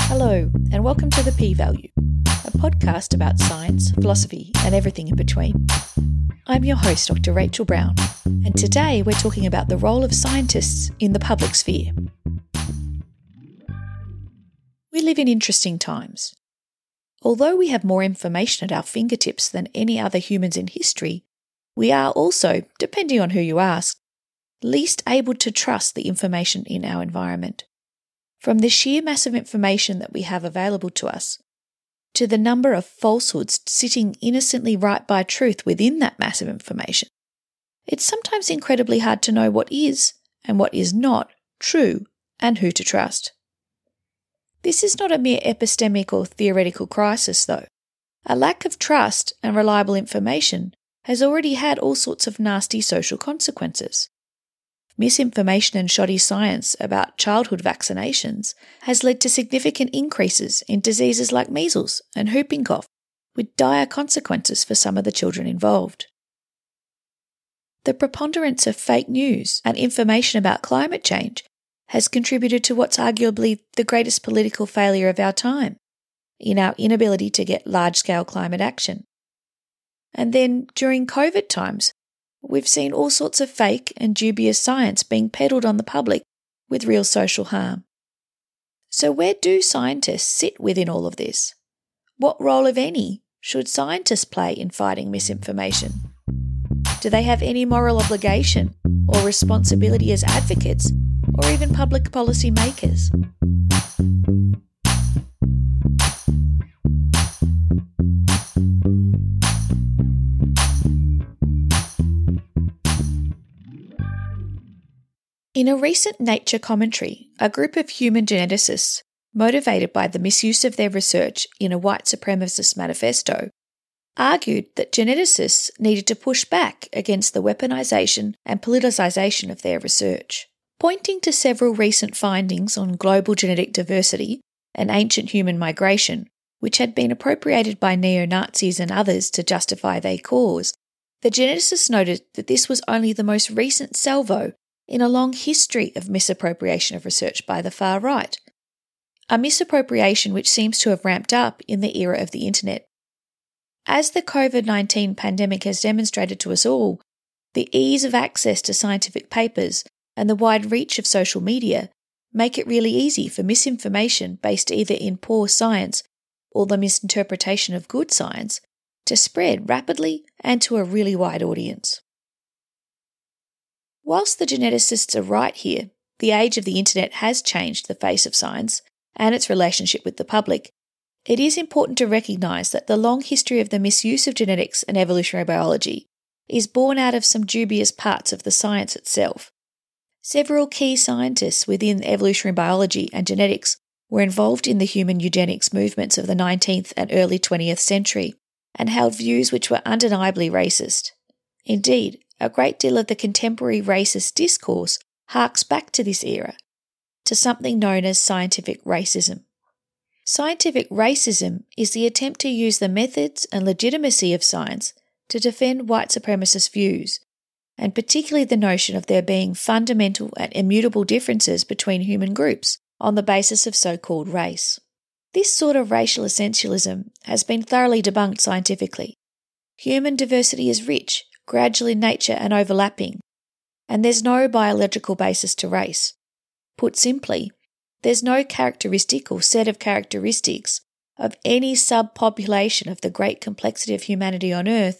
Hello, and welcome to The P Value, a podcast about science, philosophy, and everything in between. I'm your host, Dr. Rachel Brown, and today we're talking about the role of scientists in the public sphere. We live in interesting times. Although we have more information at our fingertips than any other humans in history, we are also, depending on who you ask, least able to trust the information in our environment. From the sheer mass of information that we have available to us, to the number of falsehoods sitting innocently right by truth within that mass of information, it's sometimes incredibly hard to know what is and what is not true and who to trust. This is not a mere epistemic or theoretical crisis, though. A lack of trust and reliable information has already had all sorts of nasty social consequences. Misinformation and shoddy science about childhood vaccinations has led to significant increases in diseases like measles and whooping cough, with dire consequences for some of the children involved. The preponderance of fake news and information about climate change has contributed to what's arguably the greatest political failure of our time in our inability to get large scale climate action. And then during COVID times, we've seen all sorts of fake and dubious science being peddled on the public with real social harm. So, where do scientists sit within all of this? What role, if any, should scientists play in fighting misinformation? Do they have any moral obligation or responsibility as advocates or even public policy makers? In a recent Nature commentary, a group of human geneticists, motivated by the misuse of their research in a white supremacist manifesto, argued that geneticists needed to push back against the weaponization and politicization of their research. Pointing to several recent findings on global genetic diversity and ancient human migration, which had been appropriated by neo Nazis and others to justify their cause, the geneticists noted that this was only the most recent salvo in a long history of misappropriation of research by the far right, a misappropriation which seems to have ramped up in the era of the internet. As the COVID 19 pandemic has demonstrated to us all, the ease of access to scientific papers and the wide reach of social media make it really easy for misinformation based either in poor science or the misinterpretation of good science to spread rapidly and to a really wide audience. Whilst the geneticists are right here, the age of the internet has changed the face of science and its relationship with the public. It is important to recognise that the long history of the misuse of genetics and evolutionary biology is born out of some dubious parts of the science itself. Several key scientists within evolutionary biology and genetics were involved in the human eugenics movements of the 19th and early 20th century and held views which were undeniably racist. Indeed, a great deal of the contemporary racist discourse harks back to this era, to something known as scientific racism. Scientific racism is the attempt to use the methods and legitimacy of science to defend white supremacist views, and particularly the notion of there being fundamental and immutable differences between human groups on the basis of so called race. This sort of racial essentialism has been thoroughly debunked scientifically. Human diversity is rich gradual in nature and overlapping, and there's no biological basis to race. Put simply, there's no characteristic or set of characteristics of any subpopulation of the great complexity of humanity on Earth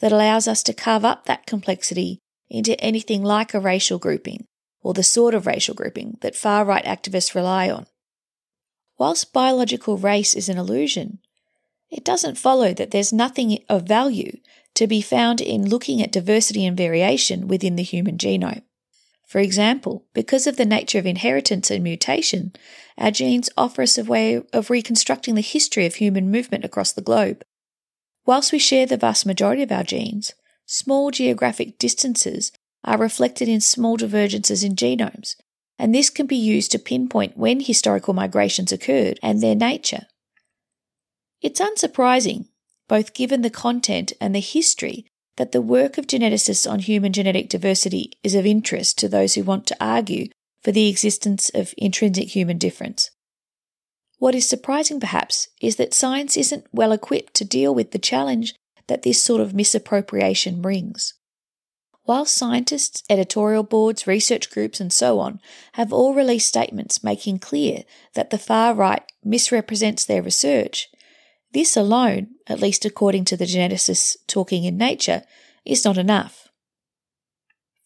that allows us to carve up that complexity into anything like a racial grouping, or the sort of racial grouping that far right activists rely on. Whilst biological race is an illusion, it doesn't follow that there's nothing of value to be found in looking at diversity and variation within the human genome. For example, because of the nature of inheritance and mutation, our genes offer us a way of reconstructing the history of human movement across the globe. Whilst we share the vast majority of our genes, small geographic distances are reflected in small divergences in genomes, and this can be used to pinpoint when historical migrations occurred and their nature. It's unsurprising both given the content and the history that the work of geneticists on human genetic diversity is of interest to those who want to argue for the existence of intrinsic human difference. What is surprising, perhaps, is that science isn't well equipped to deal with the challenge that this sort of misappropriation brings. While scientists, editorial boards, research groups, and so on have all released statements making clear that the far right misrepresents their research, this alone, at least according to the geneticists talking in Nature, is not enough.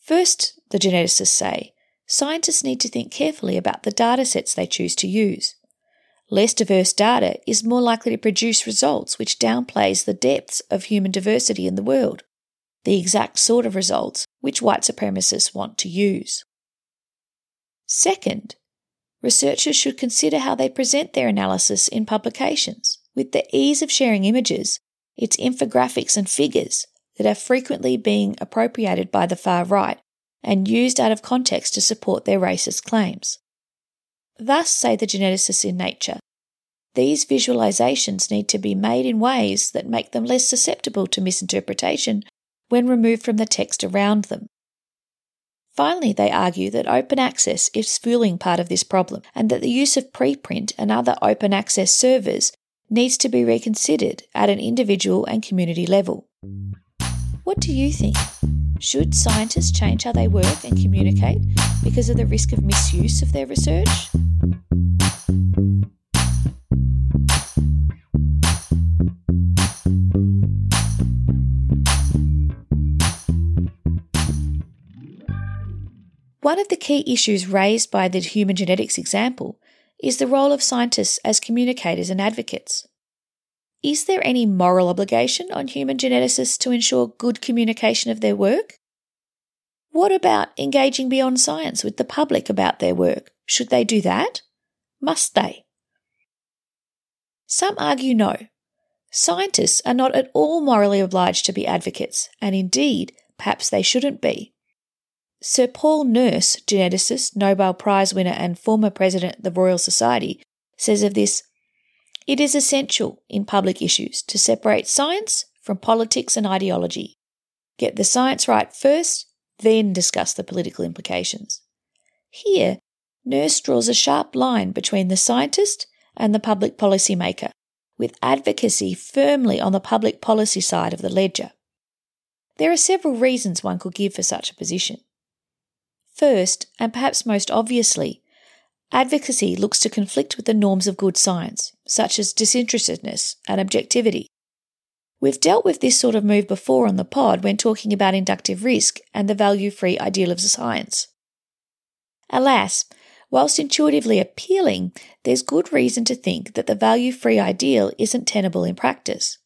First, the geneticists say, scientists need to think carefully about the data sets they choose to use. Less diverse data is more likely to produce results which downplays the depths of human diversity in the world, the exact sort of results which white supremacists want to use. Second, researchers should consider how they present their analysis in publications. With the ease of sharing images, it's infographics and figures that are frequently being appropriated by the far right and used out of context to support their racist claims. Thus, say the geneticists in Nature, these visualizations need to be made in ways that make them less susceptible to misinterpretation when removed from the text around them. Finally, they argue that open access is fueling part of this problem and that the use of preprint and other open access servers needs to be reconsidered at an individual and community level. What do you think? Should scientists change how they work and communicate because of the risk of misuse of their research? One of the key issues raised by the human genetics example is the role of scientists as communicators and advocates. Is there any moral obligation on human geneticists to ensure good communication of their work? What about engaging beyond science with the public about their work? Should they do that? Must they? Some argue no. Scientists are not at all morally obliged to be advocates, and indeed, perhaps they shouldn't be. Sir Paul Nurse, geneticist, Nobel Prize winner, and former president of the Royal Society, says of this It is essential in public issues to separate science from politics and ideology. Get the science right first, then discuss the political implications. Here, Nurse draws a sharp line between the scientist and the public policymaker, with advocacy firmly on the public policy side of the ledger. There are several reasons one could give for such a position. First, and perhaps most obviously, advocacy looks to conflict with the norms of good science, such as disinterestedness and objectivity. We've dealt with this sort of move before on the pod when talking about inductive risk and the value free ideal of science. Alas, whilst intuitively appealing, there's good reason to think that the value free ideal isn't tenable in practice.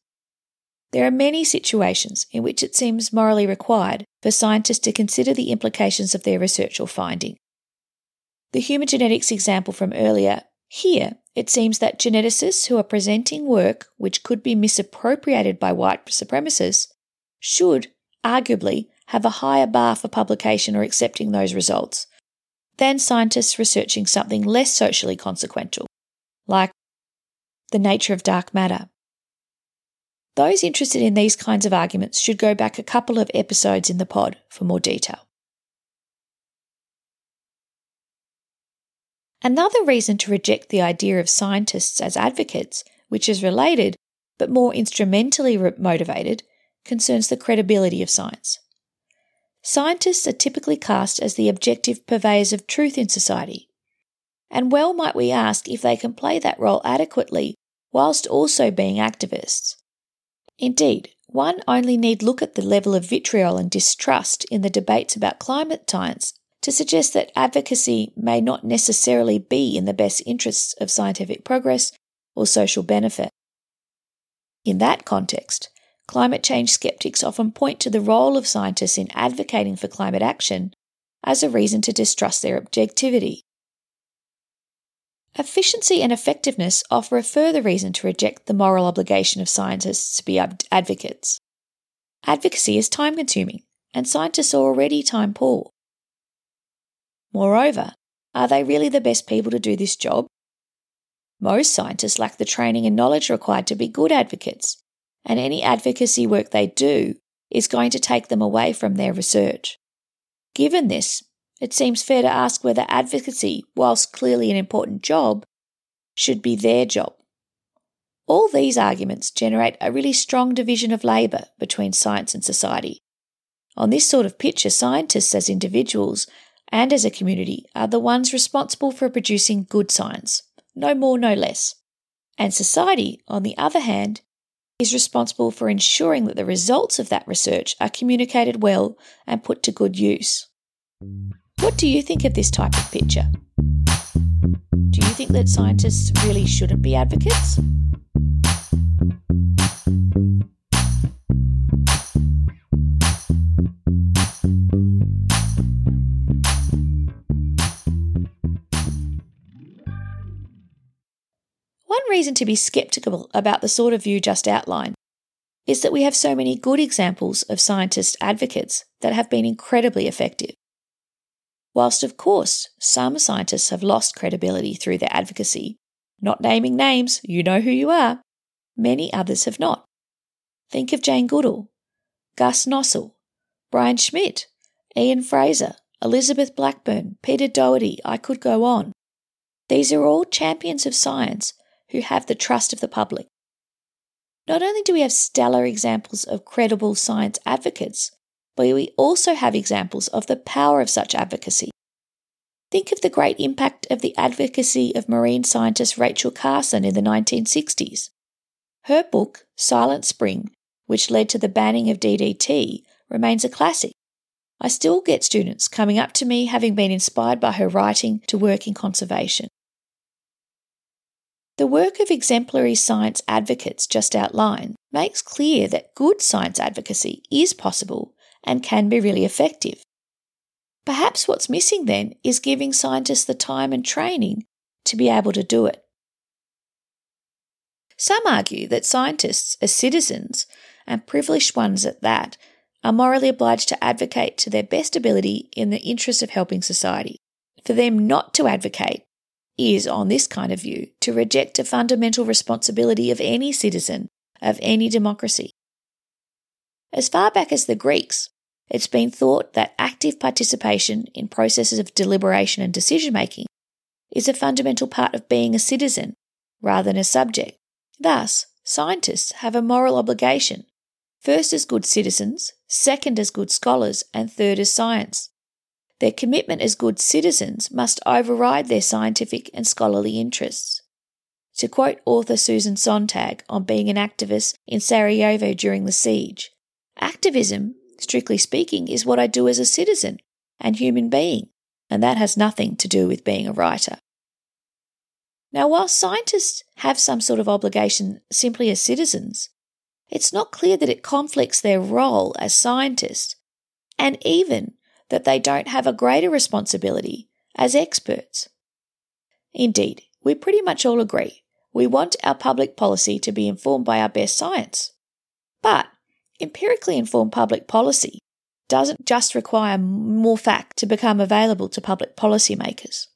There are many situations in which it seems morally required for scientists to consider the implications of their research or finding. The human genetics example from earlier, here it seems that geneticists who are presenting work which could be misappropriated by white supremacists should, arguably, have a higher bar for publication or accepting those results than scientists researching something less socially consequential, like the nature of dark matter those interested in these kinds of arguments should go back a couple of episodes in the pod for more detail. Another reason to reject the idea of scientists as advocates, which is related but more instrumentally motivated, concerns the credibility of science. Scientists are typically cast as the objective purveyors of truth in society. And well might we ask if they can play that role adequately whilst also being activists. Indeed, one only need look at the level of vitriol and distrust in the debates about climate science to suggest that advocacy may not necessarily be in the best interests of scientific progress or social benefit. In that context, climate change skeptics often point to the role of scientists in advocating for climate action as a reason to distrust their objectivity. Efficiency and effectiveness offer a further reason to reject the moral obligation of scientists to be advocates. Advocacy is time consuming, and scientists are already time poor. Moreover, are they really the best people to do this job? Most scientists lack the training and knowledge required to be good advocates, and any advocacy work they do is going to take them away from their research. Given this, it seems fair to ask whether advocacy, whilst clearly an important job, should be their job. All these arguments generate a really strong division of labour between science and society. On this sort of picture, scientists as individuals and as a community are the ones responsible for producing good science, no more, no less. And society, on the other hand, is responsible for ensuring that the results of that research are communicated well and put to good use. What do you think of this type of picture? Do you think that scientists really shouldn't be advocates? One reason to be sceptical about the sort of view just outlined is that we have so many good examples of scientist advocates that have been incredibly effective. Whilst, of course, some scientists have lost credibility through their advocacy, not naming names, you know who you are, many others have not. Think of Jane Goodall, Gus Nossal, Brian Schmidt, Ian Frazer, Elizabeth Blackburn, Peter Doherty, I could go on. These are all champions of science who have the trust of the public. Not only do we have stellar examples of credible science advocates, but we also have examples of the power of such advocacy. Think of the great impact of the advocacy of marine scientist Rachel Carson in the 1960s. Her book, Silent Spring, which led to the banning of DDT, remains a classic. I still get students coming up to me having been inspired by her writing to work in conservation. The work of exemplary science advocates just outlined makes clear that good science advocacy is possible and can be really effective. Perhaps what's missing then is giving scientists the time and training to be able to do it. Some argue that scientists, as citizens, and privileged ones at that, are morally obliged to advocate to their best ability in the interest of helping society. For them not to advocate is, on this kind of view, to reject a fundamental responsibility of any citizen of any democracy. As far back as the Greeks, it's been thought that active participation in processes of deliberation and decision making is a fundamental part of being a citizen rather than a subject. Thus, scientists have a moral obligation, first as good citizens, second as good scholars, and third as science. Their commitment as good citizens must override their scientific and scholarly interests. To quote author Susan Sontag on being an activist in Sarajevo during the siege, activism, strictly speaking, is what I do as a citizen and human being, and that has nothing to do with being a writer. Now, while scientists have some sort of obligation simply as citizens, it's not clear that it conflicts their role as scientists and even that they don't have a greater responsibility as experts. Indeed, we pretty much all agree we want our public policy to be informed by our best science. But empirically informed public policy doesn't just require more fact to become available to public policymakers.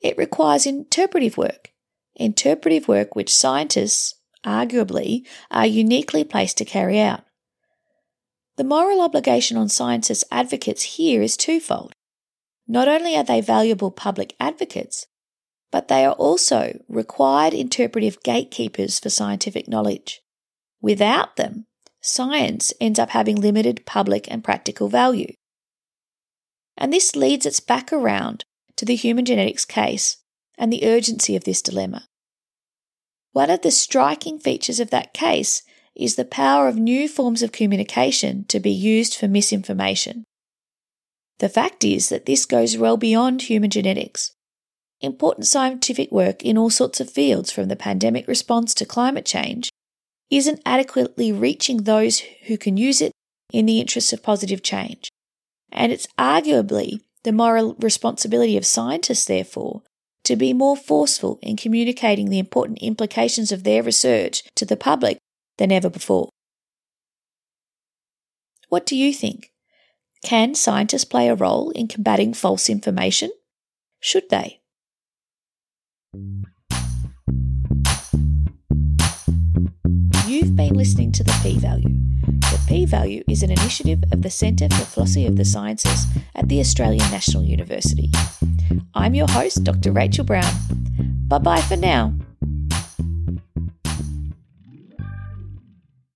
It requires interpretive work, interpretive work which scientists, arguably, are uniquely placed to carry out. The moral obligation on scientists' advocates here is twofold. Not only are they valuable public advocates, but they are also required interpretive gatekeepers for scientific knowledge. Without them, science ends up having limited public and practical value. And this leads us back around to the human genetics case and the urgency of this dilemma. One of the striking features of that case is the power of new forms of communication to be used for misinformation. The fact is that this goes well beyond human genetics. Important scientific work in all sorts of fields, from the pandemic response to climate change, isn't adequately reaching those who can use it in the interests of positive change. And it's arguably the moral responsibility of scientists, therefore, to be more forceful in communicating the important implications of their research to the public than ever before. What do you think? Can scientists play a role in combating false information? Should they? Been listening to The P Value, the P Value is an initiative of the Centre for Philosophy of the Sciences at the Australian National University. I'm your host, Dr. Rachel Brown. Bye bye for now.